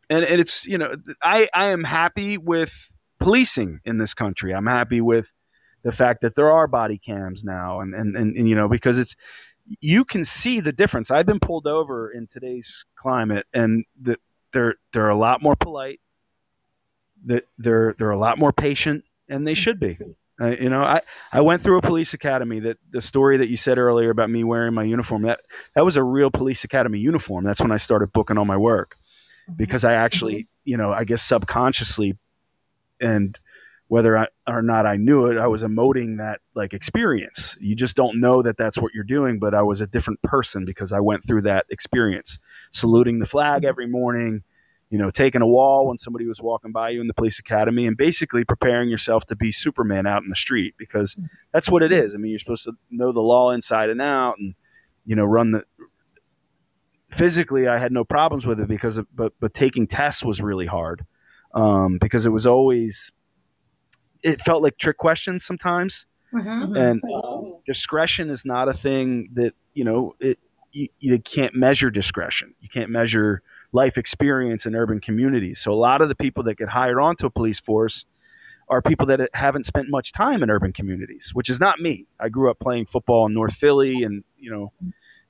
and, and it's you know, I I am happy with policing in this country. I'm happy with the fact that there are body cams now, and and, and, and you know because it's you can see the difference. I've been pulled over in today's climate, and the, they're they're a lot more polite. That they're they're a lot more patient, and they should be. Uh, you know, I, I went through a police academy. That the story that you said earlier about me wearing my uniform that that was a real police academy uniform. That's when I started booking all my work mm-hmm. because I actually, mm-hmm. you know, I guess subconsciously, and whether I, or not I knew it, I was emoting that like experience. You just don't know that that's what you're doing, but I was a different person because I went through that experience, saluting the flag mm-hmm. every morning, you know, taking a wall when somebody was walking by you in the police academy, and basically preparing yourself to be Superman out in the street because that's what it is. I mean, you're supposed to know the law inside and out, and you know, run the physically I had no problems with it because of, but but taking tests was really hard um, because it was always it felt like trick questions sometimes Mhm. and discretion is not a thing that you know it you, you can't measure discretion you can't measure life experience in urban communities so a lot of the people that get hired onto a police force are people that haven't spent much time in urban communities which is not me i grew up playing football in north philly and you know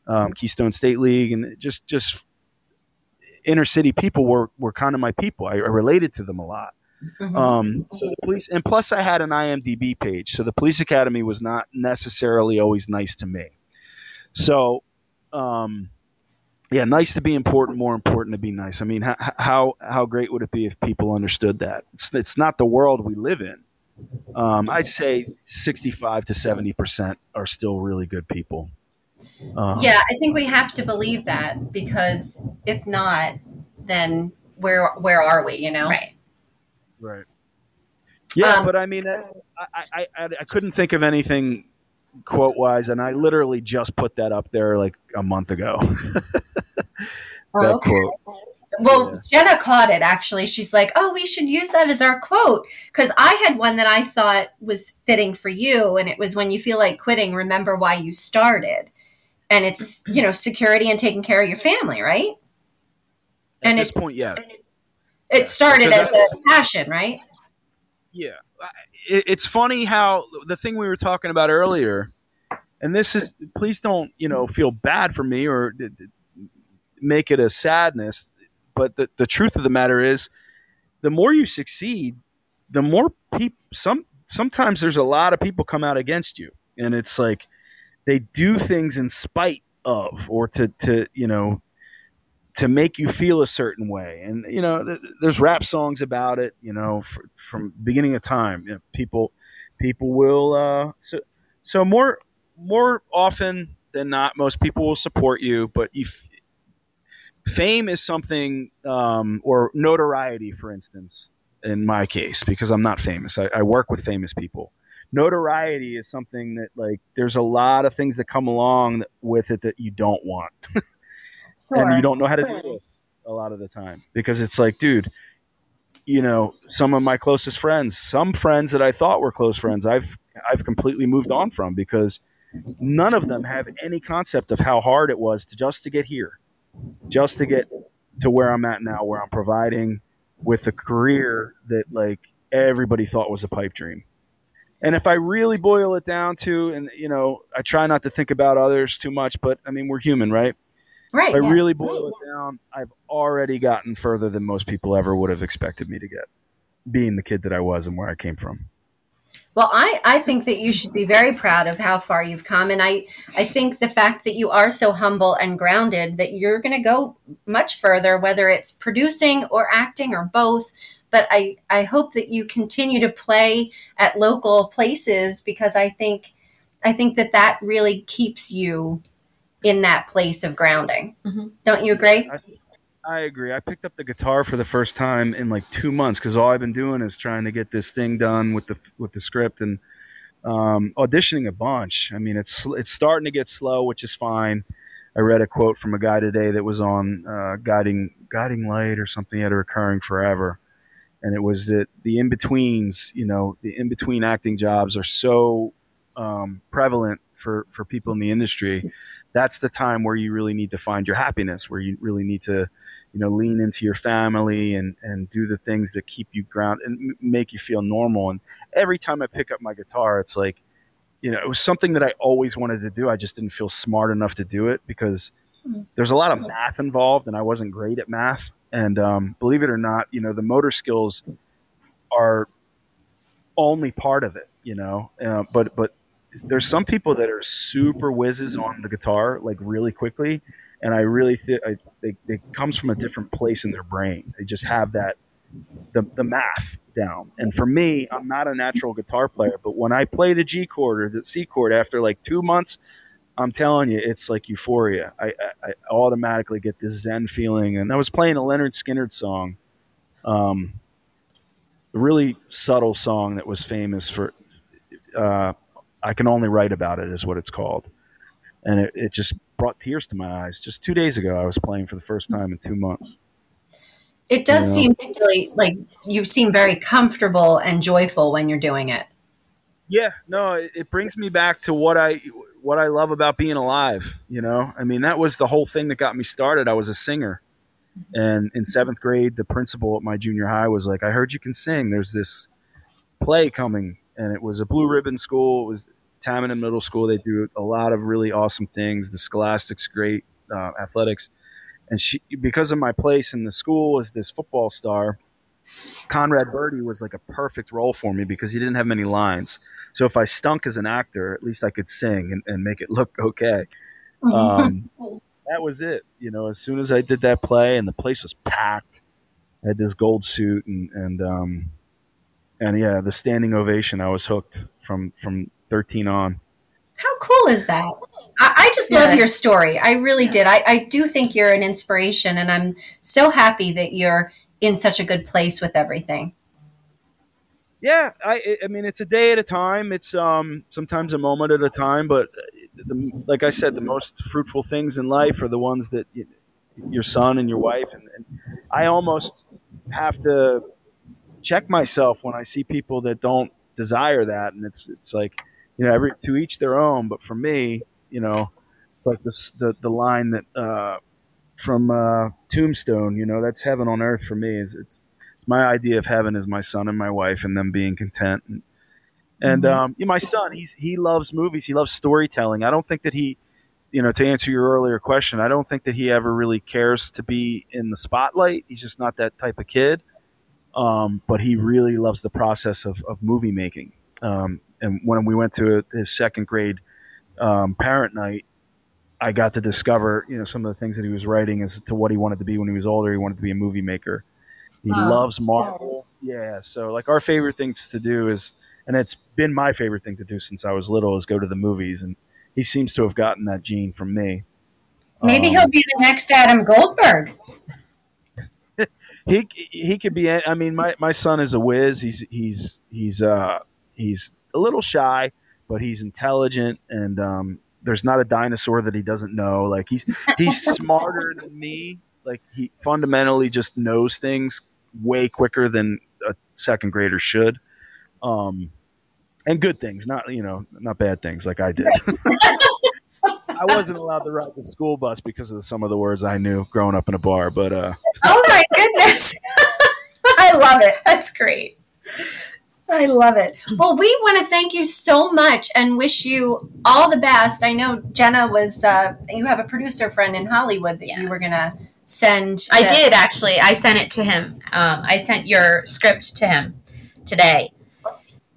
um, keystone state league and just just inner city people were were kind of my people i, I related to them a lot Mhm. um, so the police, and plus I had an IMDb page, so the police academy was not necessarily always nice to me. So, um, yeah, nice to be important, more important to be nice. I mean, how how, how great would it be if people understood that? It's, it's not the world we live in. Um, I'd say sixty-five to seventy percent are still really good people. Um, Yeah, I think we have to believe that because if not, then where where are we? You know, Right. Right. Yeah, Um, but I mean, I, I, I, I, I couldn't think of anything quote wise, and I literally just put that up there like a month ago. Oh, that okay. quote. Well, Jenna caught it actually. She's like, "Oh, we should use that as our quote." Because I had one that I thought was fitting for you, and it was when you feel like quitting, remember why you started, and it's you know security and taking care of your family, right? At And this it's- point, yeah, It started Because as a passion, right? yeah. It, it's funny how the thing we were talking about earlier, and this is please don't you know feel bad for me or make it a sadness, but the the truth of the matter is, the more you succeed, the more people some sometimes there's a lot of people come out against you and it's like they do things in spite of or to to you know to make you feel a certain way. And you know th- there's rap songs about it you know fr from beginning of time. You know, people people will uh so so more more often than not most people will support you but if fame is something um, or notoriety for instance in my case because i'm not famous. I, I work with famous people. Notoriety is something that like there's a lot of things that come along with it that you don't want and you don't know how to deal with a lot of the time because it's like dude you know some of my closest friends some friends that i thought were close friends i've i've completely moved on from because none of them have any concept of how hard it was to just to get here just to get to where i'm at now where i'm providing with a career that like everybody thought was a pipe dream And if I really boil it down to, and you know, I try not to think about others too much, but I mean, we're human, right? Right. If I yes. really boil it down, I've already gotten further than most people ever would have expected me to get, being the kid that I was and where I came from. Well, I, I think that you should be very proud of how far you've come. And I, I think the fact that you are so humble and grounded that you're going to go much further, whether it's producing or acting or both. But I, I hope that you continue to play at local places because I think I think that that really keeps you in that place of grounding. Mhm. Don't you agree? I, I agree. I picked up the guitar for the first time in like two months because all I've been doing is trying to get this thing done with the with the script and um, auditioning a bunch. I mean, it's it's starting to get slow, which is fine. I read a quote from a guy today that was on uh, guiding guiding light or something at a recurring forever, and it was that the in betweens, you know, the in between acting jobs are so um, prevalent for for people in the industry. That's the time where you really need to find your happiness, where you really need to, you know, lean into your family and and do the things that keep you grounded and make you feel normal. And every time I pick up my guitar, it's like, you know, it was something that I always wanted to do. I just didn't feel smart enough to do it because Mhm. there's a lot of math involved, and I wasn't great at math. And um, believe it or not, you know, the motor skills are only part of it. You know, uh, but but there's some people that are super whizzes on the guitar like really quickly and i really think it comes from a different place in their brain. They just have that the, the math down. And for me i'm not a natural guitar player but when i play the g chord or the c chord after like two months i'm telling you it's like euphoria. I, I, I automatically get this zen feeling. And i was playing a Lynyrd Skynyrd song um, a really subtle song that was famous for uh, I can only write about it is what it's called. And it, it just brought tears to my eyes. Just two days ago, I was playing for the first time in two months. It does Yeah. seem really like you seem very comfortable and joyful when you're doing it. Yeah, no, it, it brings me back to what I what I love about being alive. You know, I mean, that was the whole thing that got me started. I was a singer, and in seventh grade, the principal at my junior high was like, "I heard you can sing. There's this play coming." And it was a blue ribbon school. It was Tamanend Middle School. They do a lot of really awesome things. The Scholastics, great uh, athletics, and she because of my place in the school as this football star. Conrad Birdie was like a perfect role for me because he didn't have many lines. So if I stunk as an actor, at least I could sing and, and make it look okay. Um, that was it. You know, as soon as I did that play and the place was packed, I had this gold suit and and um, and yeah, the standing ovation. I was hooked from from 13 on. How cool is that? I, I just Yeah. love your story. I really did. I, I do think you're an inspiration, and I'm so happy that you're in such a good place with everything. Yeah, I I mean it's a day at a time. It's um sometimes a moment at a time, but uh, the, like I said, the most fruitful things in life are the ones that y your son and your wife and, and I almost have to check myself when I see people that don't desire that, and it's it's like you know every to each their own. But for me, you know, it's like this the the line that uh, from uh, Tombstone. You know, that's heaven on earth for me. Is it's it's my idea of heaven is my son and my wife and them being content. And, and Mhm. um, you know, my son, he's he loves movies. He loves storytelling. I don't think that he, you know, to answer your earlier question, I don't think that he ever really cares to be in the spotlight. He's just not that type of kid. Um, but he really loves the process of, of movie making. Um, and when we went to his second grade um, parent night, I got to discover, you know, some of the things that he was writing as to what he wanted to be when he was older. He wanted to be a movie maker. He Wow. loves Marvel. Yeah. So like our favorite things to do is, and it's been my favorite thing to do since I was little is go to the movies. And he seems to have gotten that gene from me. Maybe Um, he'll be the next Adam Goldberg. He he could be. I mean, my, my son is a whiz. He's he's he's uh he's a little shy, but he's intelligent, and um, there's not a dinosaur that he doesn't know. Like he's he's smarter than me. Like he fundamentally just knows things way quicker than a second grader should. Um, and good things, not you know, not bad things like I did. I wasn't allowed to ride the school bus because of some of the words I knew growing up in a bar, but uh, Oh my goodness. I love it. That's great. I love it. Well, we want to thank you so much and wish you all the best. I know Jenna was, uh, you have a producer friend in Hollywood that you were going to Yes. send. I did actually. I sent it to him. Um, I sent your script to him today.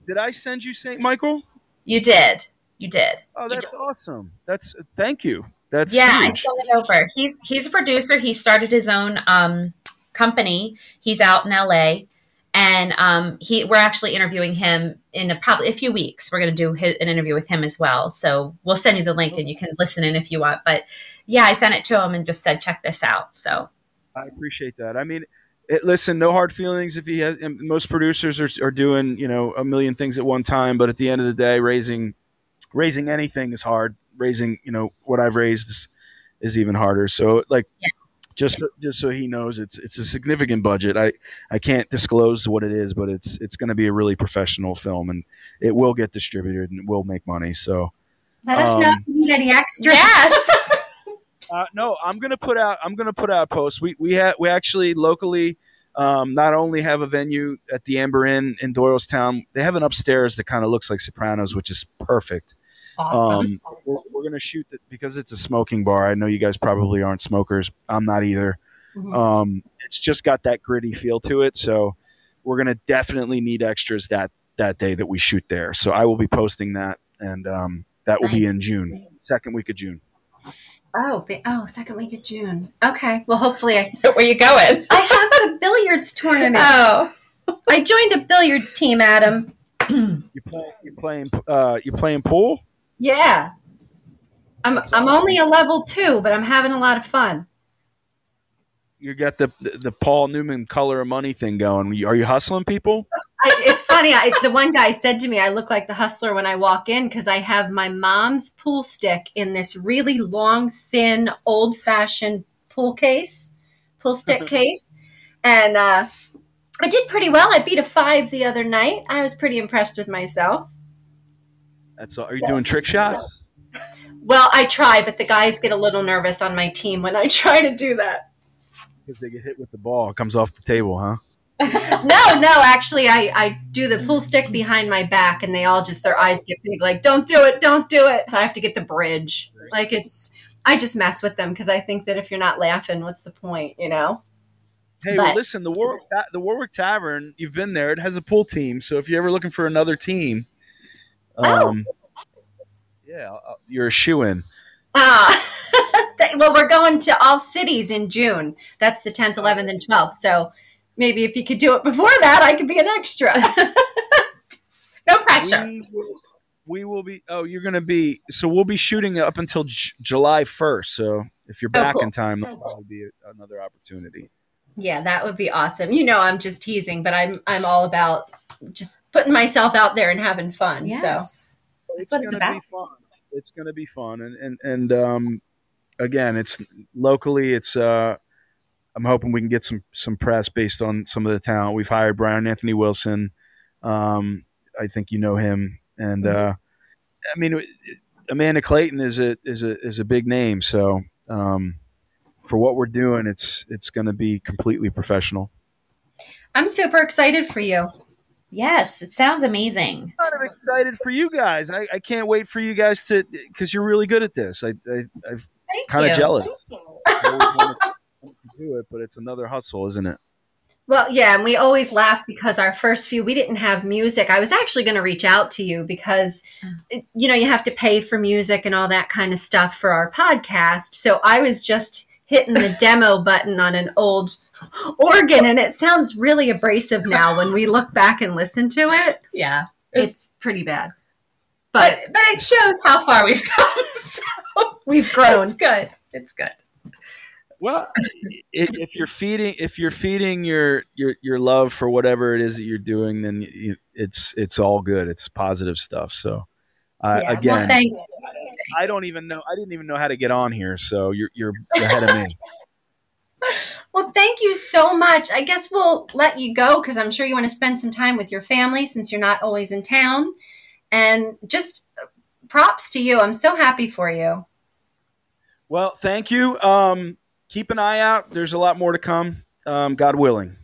Did I send you St. Michael? You did. You did. Oh, that's awesome. That's thank you. That's yeah, I huge. sent it over. He's he's a producer. He started his own um, company. He's out in LA, and um, he we're actually interviewing him in a, probably a few weeks. We're going to do his, an interview with him as well. So we'll send you the link, and you can listen in if you want. But yeah, I sent it to him and just said check this out. So I appreciate that. I mean, it, listen, no hard feelings. If he has, most producers are, are doing, you know, a million things at one time, but at the end of the day, raising, raising anything is hard. Raising, you know, what I've raised is, is even harder. So, like, Yeah. just just so he knows, it's it's a significant budget. I I can't disclose what it is, but it's it's going to be a really professional film, and it will get distributed and it will make money. So. Let us know Um, if you need any extras. yes, Uh, no, I'm gonna put out. I'm gonna put out posts. We we have we actually locally um, not only have a venue at the Amber Inn in Doylestown. They have an upstairs that kind of looks like Sopranos, which is perfect. Awesome. Um, we're, we're gonna shoot it because it's a smoking bar. I know you guys probably aren't smokers. I'm not either. Mhm. Um, it's just got that gritty feel to it. So we're gonna definitely need extras that that day that we shoot there. So I will be posting that, and um, that will be in June, second week of June. Oh, the, oh, second week of June. Okay. Well, hopefully I, Where you going? I have a billiards tournament. Oh, I joined a billiards team, Adam. You play, you playing uh, you playing pool? Yeah. I'm I'm only a level two, but I'm having a lot of fun. You got the the Paul Newman color of money thing going. Are you hustling people? I, it's funny. I, the one guy said to me, "I look like the hustler when I walk in because I have my mom's pool stick in this really long, thin, old-fashioned pool case, pool stick case." And uh, I did pretty well. I beat a five the other night. I was pretty impressed with myself. That's all. Are you doing trick shots? Well, I try, but the guys get a little nervous on my team when I try to do that. Because they get hit with the ball, it comes off the table, huh? No, no, actually, I, I do the pool stick behind my back, and they all just their eyes get big, like "Don't do it, don't do it." So I have to get the bridge. Like it's, I just mess with them because I think that if you're not laughing, what's the point, you know? Hey, But- well, listen, the Warwick the Warwick Tavern, you've been there. It has a pool team, so if you're ever looking for another team, Oh. um, yeah, uh, you're a shoe in. Ah, well, we're going to all cities in June. That's the 10th, 11th, and 12th. So maybe if you could do it before that, I could be an extra. no pressure. We will, we will be. Oh, you're going to be. So we'll be shooting up until J- July 1st. So if you're Oh, back cool. in time, that'll be another opportunity. Yeah, that would be awesome. You know, I'm just teasing, but I'm I'm all about just putting myself out there and having fun. So Yes. That's what it's gonna about. be fun. It's going to be fun, and and and um, again, it's locally. It's uh, I'm hoping we can get some some press based on some of the talent we've hired. Brian Anthony Wilson, um, I think you know him, and uh, I mean, Amanda Clayton is a is a is a big name. So um, for what we're doing, it's it's going to be completely professional. I'm super excited for you. Yes, it sounds amazing. I'm excited for you guys. I, I can't wait for you guys to because you're really good at this. I, I I'm kind of jealous. I always wanted to do it, but it's another hustle, isn't it? Well, yeah, and we always laugh because our first few we didn't have music. I was actually going to reach out to you because oh. you know, you have to pay for music and all that kind of stuff for our podcast. So I was just hitting the demo button on an old organ and it sounds really abrasive now when we look back and listen to it. Yeah. It's pretty bad. But But but it shows how far we've come. So we've grown. it's good. It's good. Well, i- if you're feeding if you're feeding your your your love for whatever it is that you're doing, then you, it's it's all good. It's positive stuff. So, uh, Yeah, again, well, thank you. I don't even know. I didn't even know how to get on here. So you're you're ahead of me. Well, thank you so much. I guess we'll let you go because I'm sure you want to spend some time with your family since you're not always in town. And just uh, props to you. I'm so happy for you. Well, thank you. Um, keep an eye out. There's a lot more to come. Um, God willing.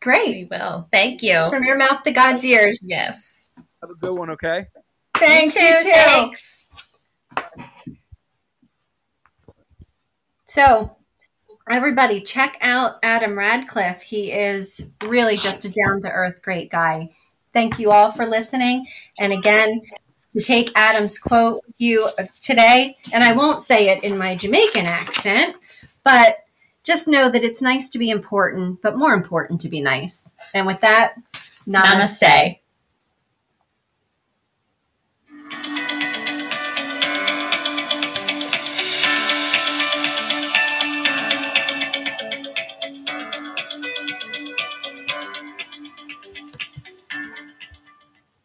Great. We will. Thank you. From your mouth to God's ears. Yes. Have a good one, okay? Thanks, you you too. too. Thanks. So, everybody, check out Adam Radcliffe. He is really just a down to earth great guy. Thank you all for listening. And again, to take Adam's quote with you uh, today, and I won't say it in my Jamaican accent, but just know that it's nice to be important, but more important to be nice. And with that, namaste. Namaste.